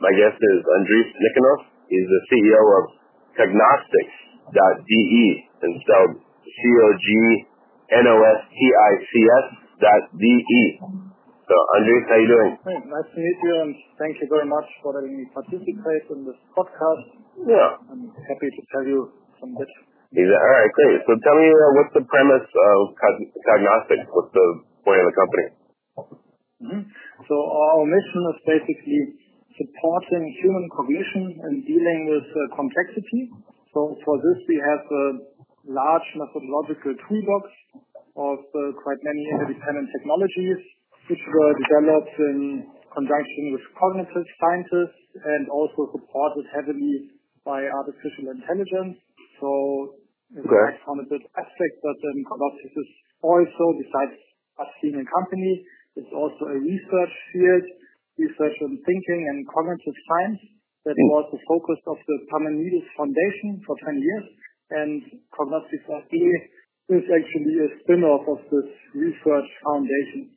My guest is Andrej Nikonov. He's the CEO of Cognostics.de and spelled C-O-G-N-O-S-T-I-C-S dot D-E. So, Andrej, how you doing? Hey, nice to meet you and thank you very much for letting me participate in this podcast. Yeah. I'm happy to tell you some bits. All right, great. So tell me, uh, what's the premise of Cognostics? What's the point of the company? Mm-hmm. So our mission is basically supporting human cognition and dealing with uh, complexity. So for this we have a large methodological toolbox of uh, quite many independent technologies which were developed in conjunction with cognitive scientists and also supported heavily by artificial intelligence. So it might sound a bit abstract, but Cognostics is also, besides us being a company, it's also a research field, research on thinking and cognitive science. That Mm. was the focus of the Parmenides Foundation for 20 years. And Cognostics AG is actually a spin-off of this research foundation.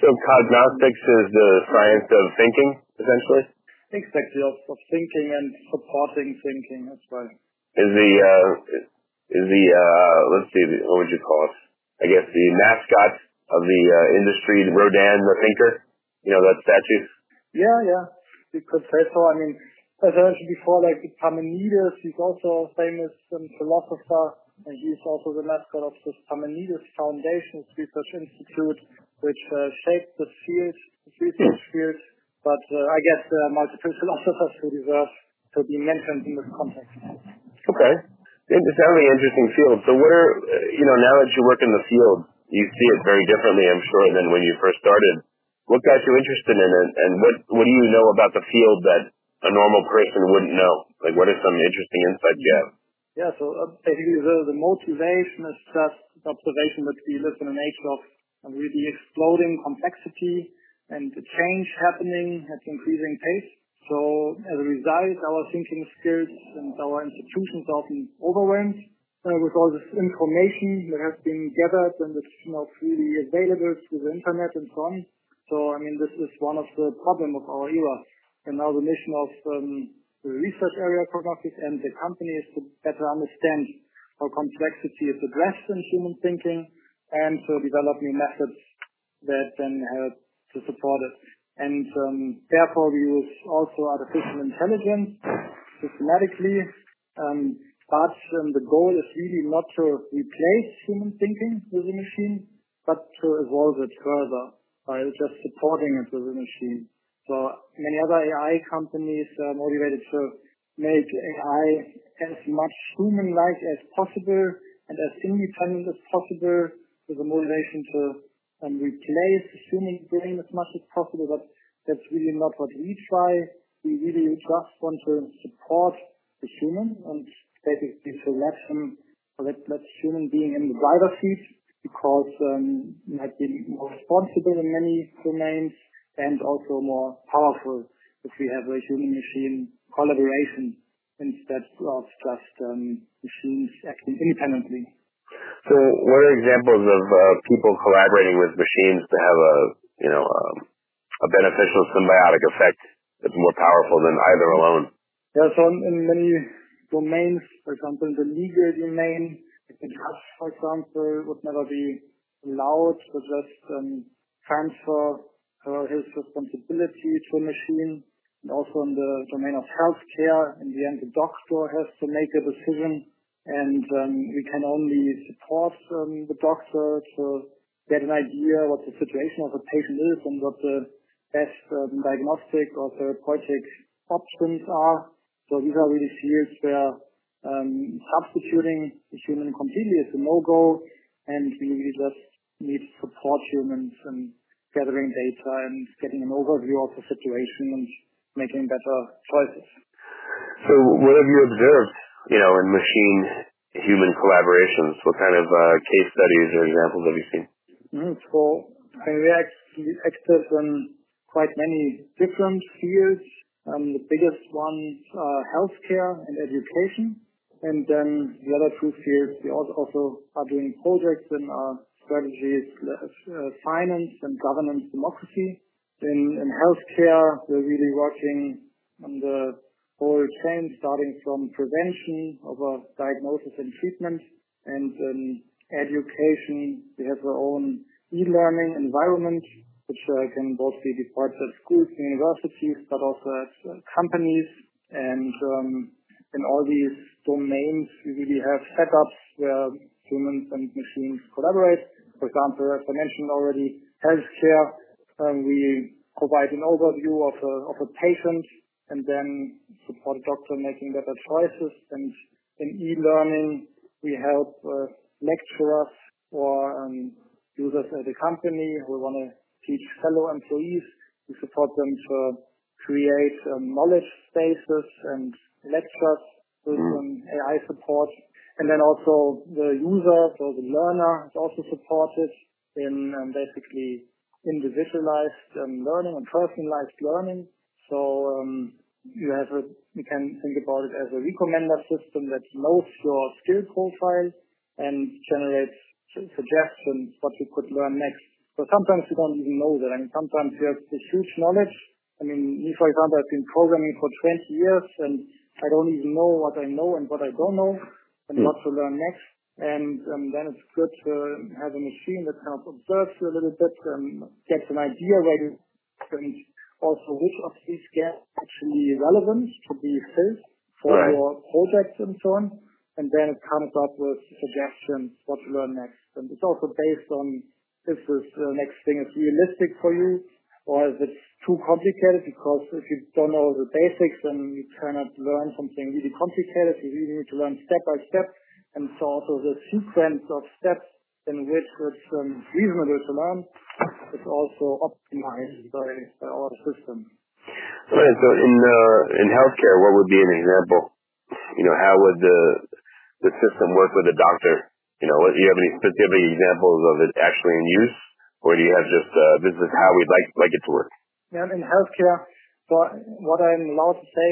So Cognostics is the science of thinking, essentially? Exactly, of, of thinking and supporting thinking as well. Is the, uh, is the, uh, let's see, what would you call it? I guess the mascot of the uh, industry, Rodin the thinker? You know, that statue? Yeah, yeah, you could say so. I mean, as I mentioned before, like Parmenides, he's also a famous um, philosopher, and he's also the mascot of the Parmenides Foundation, research institute, which uh, shaped the field, this research field. But uh, I guess there are multiple philosophers who deserve to be mentioned in this context. Okay. It sounds like an interesting field. So what are, uh, you know, now that you work in the field, you see it very differently, I'm sure, than when you first started. What got you interested in it, and what what do you know about the field that a normal person wouldn't know? Like, what are some interesting insights you have? Yeah, so uh, basically the, the motivation is just the observation that we live in an age of really exploding complexity and the change happening at increasing pace. So as a result, our thinking skills and our institutions are often overwhelmed uh, with all this information that has been gathered and it's you know freely available through the internet and so on. So I mean, this is one of the problem of our era. And now the mission of um, the research area cognostics and the company is to better understand how complexity is addressed in human thinking and to develop new methods that then help to support it. And um, therefore we use also artificial intelligence systematically. Um, but the goal is really not to replace human thinking with a machine, but to evolve it further by just supporting a machine. So many other AI companies are motivated to make AI as much human-like as possible and as independent as possible with the motivation to um, replace the human brain as much as possible, but that's really not what we try. We really just want to support the human and basically to let human being in the driver's seat because um, might be more responsible in many domains and also more powerful if we have a human-machine collaboration instead of just um, machines acting independently. So, what are examples of uh, people collaborating with machines to have a, you know, um, a beneficial symbiotic effect that's more powerful than either alone? Yeah, so in, in many domains, for example, the legal domain, a judge, for example, would never be allowed to just um, transfer his responsibility to a machine. And also in the domain of healthcare, in the end, the doctor has to make a decision, and um, we can only support um, the doctor to get an idea what the situation of the patient is and what the best diagnostic or therapeutic options are. So these are really fields where substituting the human completely is a no-go, and we really just need to support humans in gathering data and getting an overview of the situation and making better choices. So what have you observed, you know, in machine human collaborations? What kind of uh, case studies or examples have you seen? Mm, so I mean, we're actually active in quite many different fields. Um, the biggest ones are healthcare and education. And then the other two fields, we also, are doing projects in our strategies, uh, finance and governance democracy. In, healthcare, we're really working on the whole chain, starting from prevention over diagnosis and treatment. And in education, we have our own e-learning environment, which uh, can both be deployed at schools and universities, but also at uh, companies. And um, in all these domains, we have setups where humans and machines collaborate. For example, as I mentioned already, healthcare, um, we provide an overview of a, patient and then support a doctor making better choices. And in e-learning, we help uh, lecturers or um, users at a company who want to teach fellow employees. We support them to create um, knowledge spaces and lectures with um, AI support. And then also the user, so the learner is also supported in um, basically individualized um, learning and personalized learning. So um, you have a, you can think about it as a recommender system that knows your skill profile and generates suggestions what you could learn next. So sometimes you don't even know that. I mean, sometimes you have this huge knowledge. I mean, me, for example, I've been programming for 20 years and I don't even know what I know and what I don't know and mm. what to learn next. And um, then it's good to have a machine that kind of observes you a little bit and gets an idea where you and also which of these gaps actually relevant to be filled for your projects and so on. And then it comes up with suggestions what to learn next. And it's also based on if this uh, next thing is realistic for you or if it's too complicated because if you don't know the basics then you cannot learn something really complicated. You really need to learn step by step. And so also the sequence of steps in which it's um, reasonable to learn is also optimized by, our system. Right. So in uh, in healthcare, what would be an example? You know, how would the the system work with a doctor? You know, do you have any specific examples of it actually in use? Or do you have just uh, this is how we'd like like it to work? Yeah, in healthcare, so what I'm allowed to say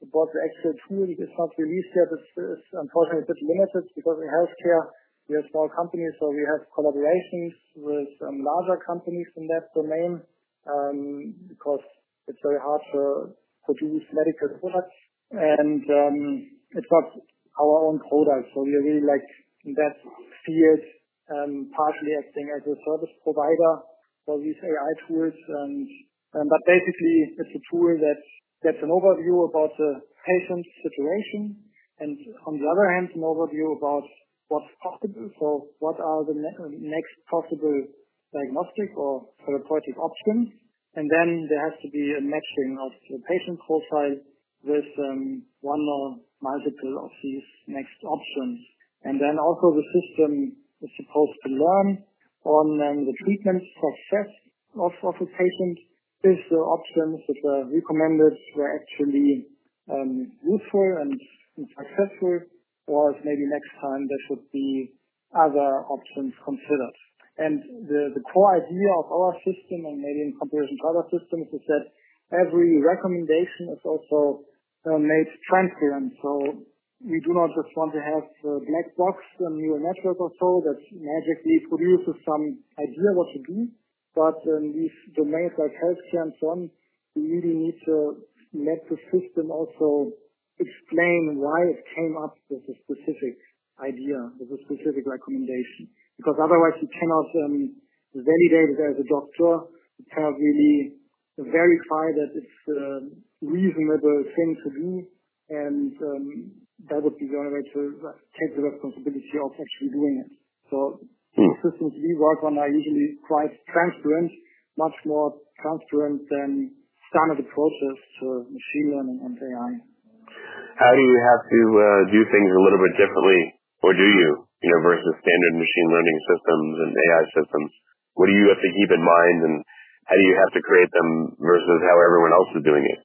about the actual tool is not released yet. It's, it's unfortunately a bit limited because in healthcare we are small companies, so we have collaborations with um, larger companies in that domain um, because it's very hard to produce medical products, and um, it's not our own product. So we are really like in that field partially acting as a service provider for these AI tools. Um, but basically, it's a tool that gets an overview about the patient situation, and on the other hand, an overview about what's possible. So, what are the next possible diagnostic or therapeutic options? And then there has to be a matching of the patient profile with um, one or multiple of these next options. And then also the system is supposed to learn on um, the treatment success of, of a patient if the options that were recommended were actually um, useful and, successful, or if maybe next time there should be other options considered. And the, core idea of our system, and maybe in comparison to other systems, is that every recommendation is also uh, made transparent. We do not just want to have a black box, a neural network or so that magically produces some idea what to do. But in these domains like healthcare and so on, we really need to let the system also explain why it came up with a specific idea, with a specific recommendation. Because otherwise you cannot um, validate it as a doctor. You cannot really verify that it's a reasonable thing to do. And um, that would be the only way to take the responsibility of actually doing it. So hmm. the systems we work on are usually quite transparent, much more transparent than standard approaches to machine learning and AI. How do you have to uh, do things a little bit differently, or do you, you know, versus standard machine learning systems and AI systems? What do you have to keep in mind, and how do you have to create them versus how everyone else is doing it?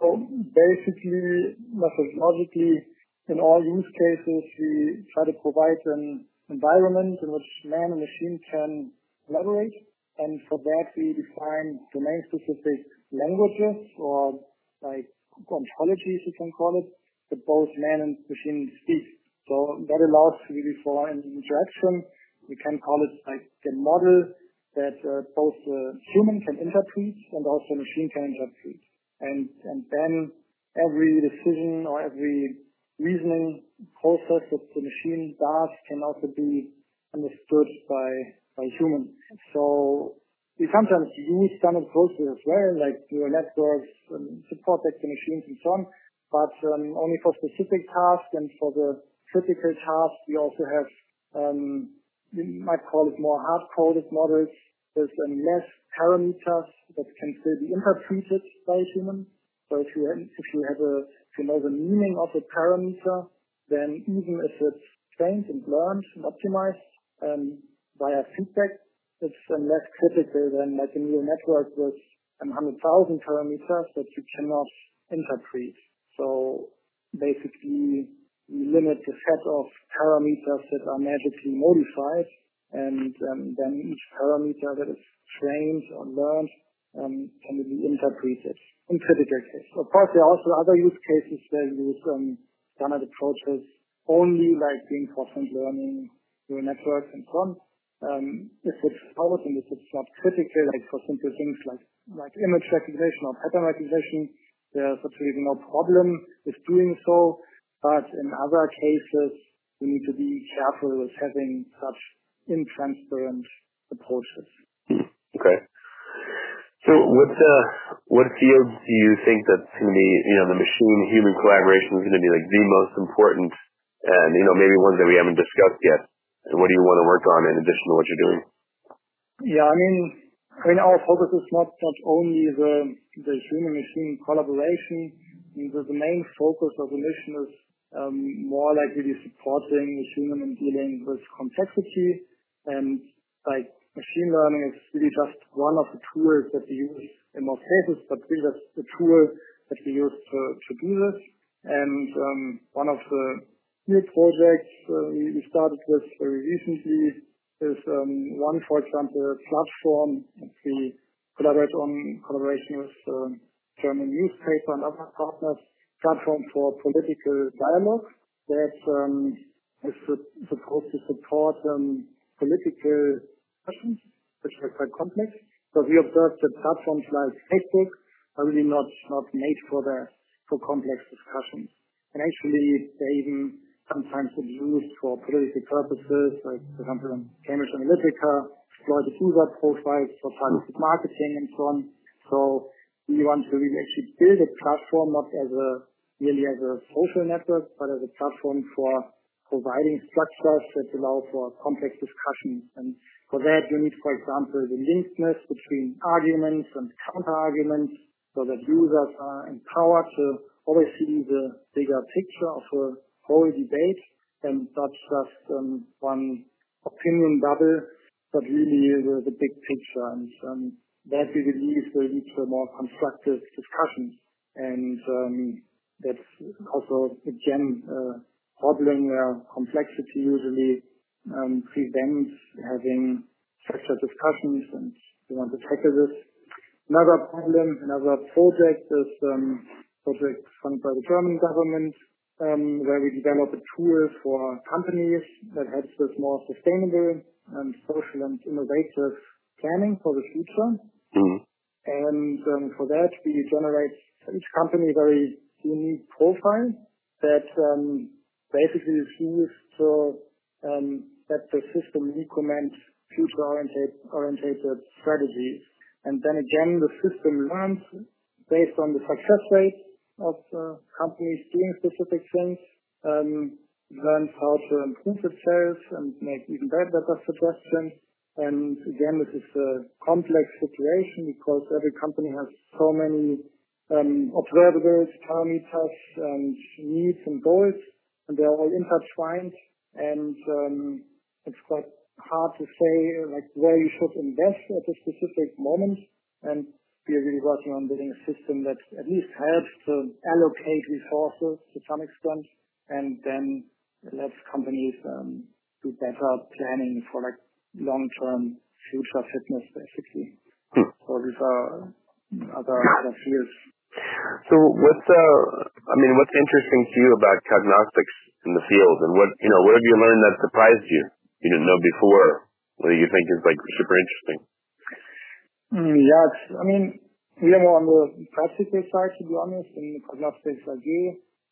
So basically, methodologically, in all use cases, we try to provide an environment in which man and machine can collaborate. And for that, we define domain-specific languages or like ontologies, you can call it, that both man and machine speak. So that allows really for an interaction. We can call it like the model that uh, both the human can interpret and also machine can interpret. And, then every decision or every reasoning process that the machine does can also be understood by by humans. So we sometimes use standard processes as well, like neural networks, and support vector machines and so on, but um, only for specific tasks and for the critical tasks we also have, um, we might call it more hard-coded models with um, less parameters that can still be interpreted by a human. So if you, have a, if you know the meaning of a parameter, then even if it's trained and learned and optimized, um, via feedback, it's um, less critical than like a neural network with um, 100,000 parameters that you cannot interpret. So basically, we limit the set of parameters that are magically modified, and um, then each parameter that is trained or learned um, can be interpreted in critical cases. Of course, there are also other use cases where you use um, standard approaches only like reinforcement learning, neural networks, and so on. Um, if it's out and if it's not critical, like for simple things like, like image recognition or pattern recognition, there's absolutely no problem with doing so. But in other cases, we need to be careful with having such intransparent approaches. Okay. So what uh, what fields do you think that's going to be, you know, the machine human collaboration is going to be like the most important, and you know maybe ones that we haven't discussed yet? And what do you want to work on in addition to what you're doing? Yeah, I mean, I mean, our focus is not not only the the human machine collaboration. The, the main focus of the mission is um, more like really supporting the human in dealing with complexity and like machine learning is really just one of the tools that we use in most cases, but really that's the tool that we use to, do this. And um, one of the new projects uh, we started with very recently is um, one, for example, platform that we collaborate on collaboration with uh, German newspaper and other partners, platform for political dialogue that um, is supposed to support um, political which are quite complex. We observed that platforms like Facebook are really not, not made for the, for complex discussions. And actually, they even sometimes abused for political purposes, like for example Cambridge Analytica, exploited user profiles for targeted marketing and so on. So we want to really actually build a platform not as a merely as a social network, but as a platform for providing structures that allow for complex discussions. For that, you need, for example, the linkedness between arguments and counter-arguments so that users are empowered to always see the bigger picture of a whole debate and not just um, one opinion bubble, but really the, the big picture. And um, that we believe will lead to more constructive discussions. And um, that's also, again, a problem where complexity usually prevents having structured discussions, and we want to tackle this. Another problem, another project is um, project funded by the German government um, where we develop a tool for companies that helps with more sustainable and social and innovative planning for the future. Mm-hmm. And um, for that, we generate for each company a very unique profile that um, basically is used to um, let the system recommends future-oriented strategies. And then again, the system learns based on the success rate of uh, companies doing specific things, um, learns how to improve itself and make even better, suggestions. And again, this is a complex situation because every company has so many um, observables, parameters, and needs and goals, and they're all intertwined. It's quite hard to say like where you should invest at a specific moment. And we are really working on building a system that at least helps to allocate resources to some extent and then lets companies um, do better planning for like long-term future fitness, basically. Hmm. So these are other, other fields. So what's uh, I mean, what's interesting to you about cognostics in the field, and what you know, what have you learned that surprised you? You didn't know before, what you think is like super interesting? Mm, yeah, I mean, we are more on the practical side, to be honest, in cognostics AG.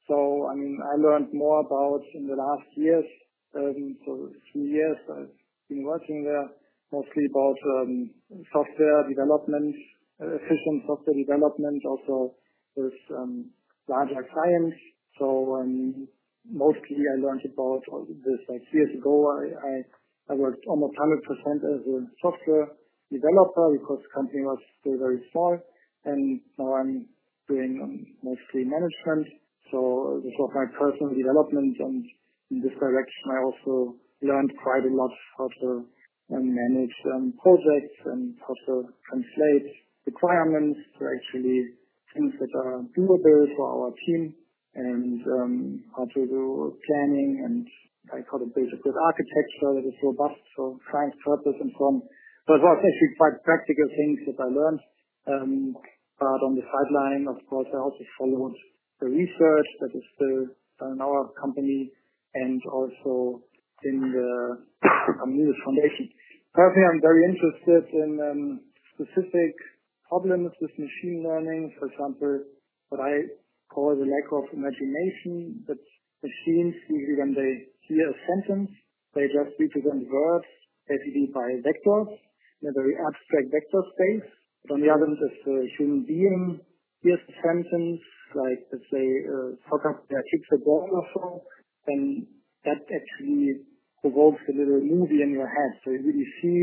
So, I mean, I learned more about in the last years, um, so three years I've been working there, mostly about um, software development, efficient software development, also with um, larger clients. So um, mostly I learned about this like years ago. I, I, worked almost 100% as a software developer because the company was still very small. And now I'm doing um, mostly management. So this was my personal development and in this direction I also learned quite a lot how to um, manage um, projects and how to translate requirements to actually things that are doable for our team and um, how to do planning and how to build a good architecture that is robust for science purpose and so on. It was actually quite practical things that I learned. Um, but on the sideline, of course, I also followed the research that is still in our company and also in the Communist Foundation. Personally, I'm very interested in um, specific problems with machine learning. For example, what I call the lack of imagination that machines usually when they hear a sentence, they just represent words basically by vectors in a very abstract vector space. But on the other hand, if a human being hears a sentence, like let's say a soccer player kicks a ball or so, then that actually provokes a little movie in your head. So you really see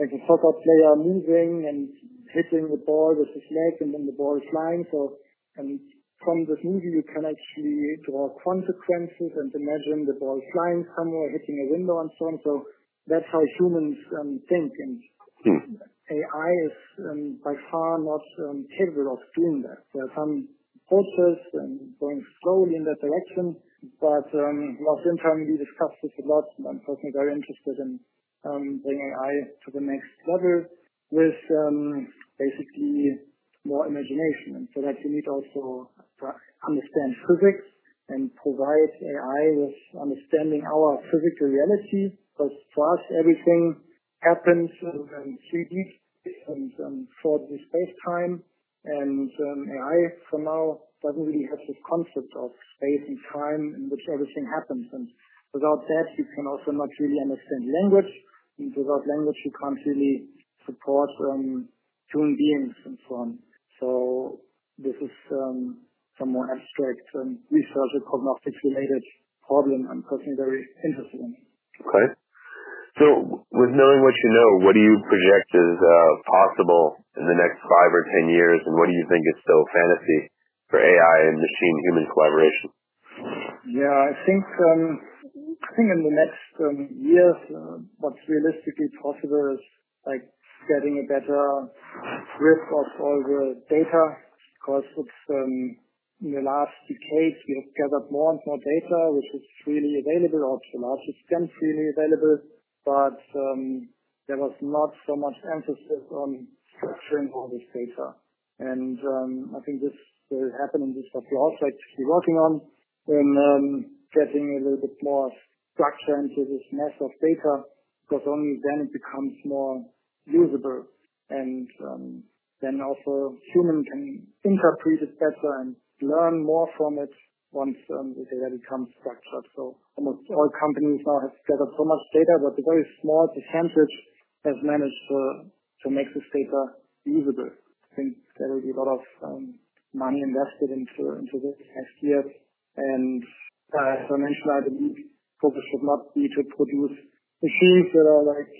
like a soccer player moving and hitting the ball with his leg and then the ball is flying. So and from this movie you can actually draw consequences and imagine the ball flying somewhere, hitting a window and so on. So that's how humans um, think and hmm. AI is um, by far not um, capable of doing that. There are some approaches and going slowly in that direction, but um, time we discussed this a lot and I'm personally very interested in um, bringing AI to the next level with um, basically more imagination. And for that you need also to understand physics and provide AI with understanding our physical reality. Because for us everything happens in 3D and for 4D space-time. And um, AI for now doesn't really have this concept of space and time in which everything happens. And without that, you can also not really understand language. And without language, you can't really support um, human beings and so on. So this is um, some more abstract research or cognostics related problem I'm personally very interested in. Okay. So with knowing what you know, what do you project is uh, possible in the next five or ten years, and what do you think is still fantasy for AI and machine-human collaboration? Yeah, I think um, I think in the next um, years, uh, what's realistically possible is like getting a better grip of all the data because it's um, in the last decades we have gathered more and more data which is freely available or to a large extent freely available, but um, there was not so much emphasis on structuring all this data. And um, I think this will happen in this what we're also actually working on in getting a little bit more structure into this mess of data because only then it becomes more usable and um, then also human can interpret it better and learn more from it once um, the data becomes structured. So almost all companies now have gathered so much data, but a very small percentage has managed to, to make this data usable. I think there will be a lot of um, money invested into, this next year. And uh, as I mentioned, I believe focus should not be to produce machines that are like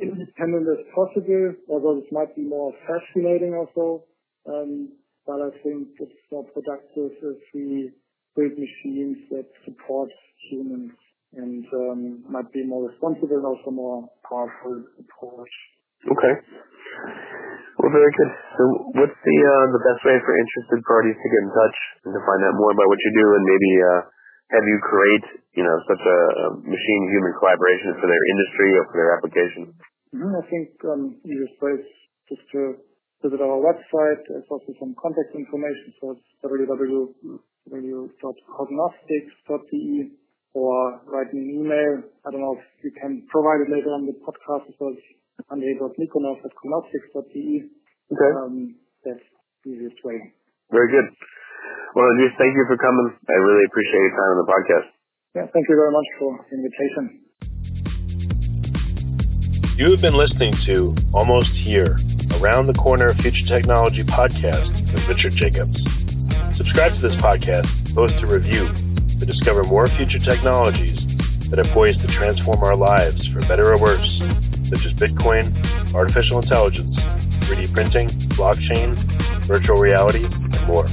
independent as possible, although this might be more fascinating also. Um, but I think it's more productive if we build machines that support humans and um, might be more responsible and also more powerful approach. Okay. Well, very good. So, what's the uh, the best way for interested parties to get in touch and to find out more about what you do, and maybe uh, have you create, you know, such a, machine-human collaboration for their industry or for their application? Mm-hmm. I think um, easiest way is just to visit our website. There's also some contact information, so it's www.cognostics.de or write me an email. I don't know if you can provide it later on the podcast because andre.nikonov at cognostics.de. Okay. Um, that's the easiest way. Very good. Well, just thank you for coming. I really appreciate your time on the podcast. Yeah, thank you very much for the invitation. You have been listening to Almost Here, Around the Corner Future Technology podcast with Richard Jacobs. Subscribe to this podcast, post a review to discover more future technologies that are poised to transform our lives for better or worse such as Bitcoin, artificial intelligence, 3D printing, blockchain, virtual reality, and more.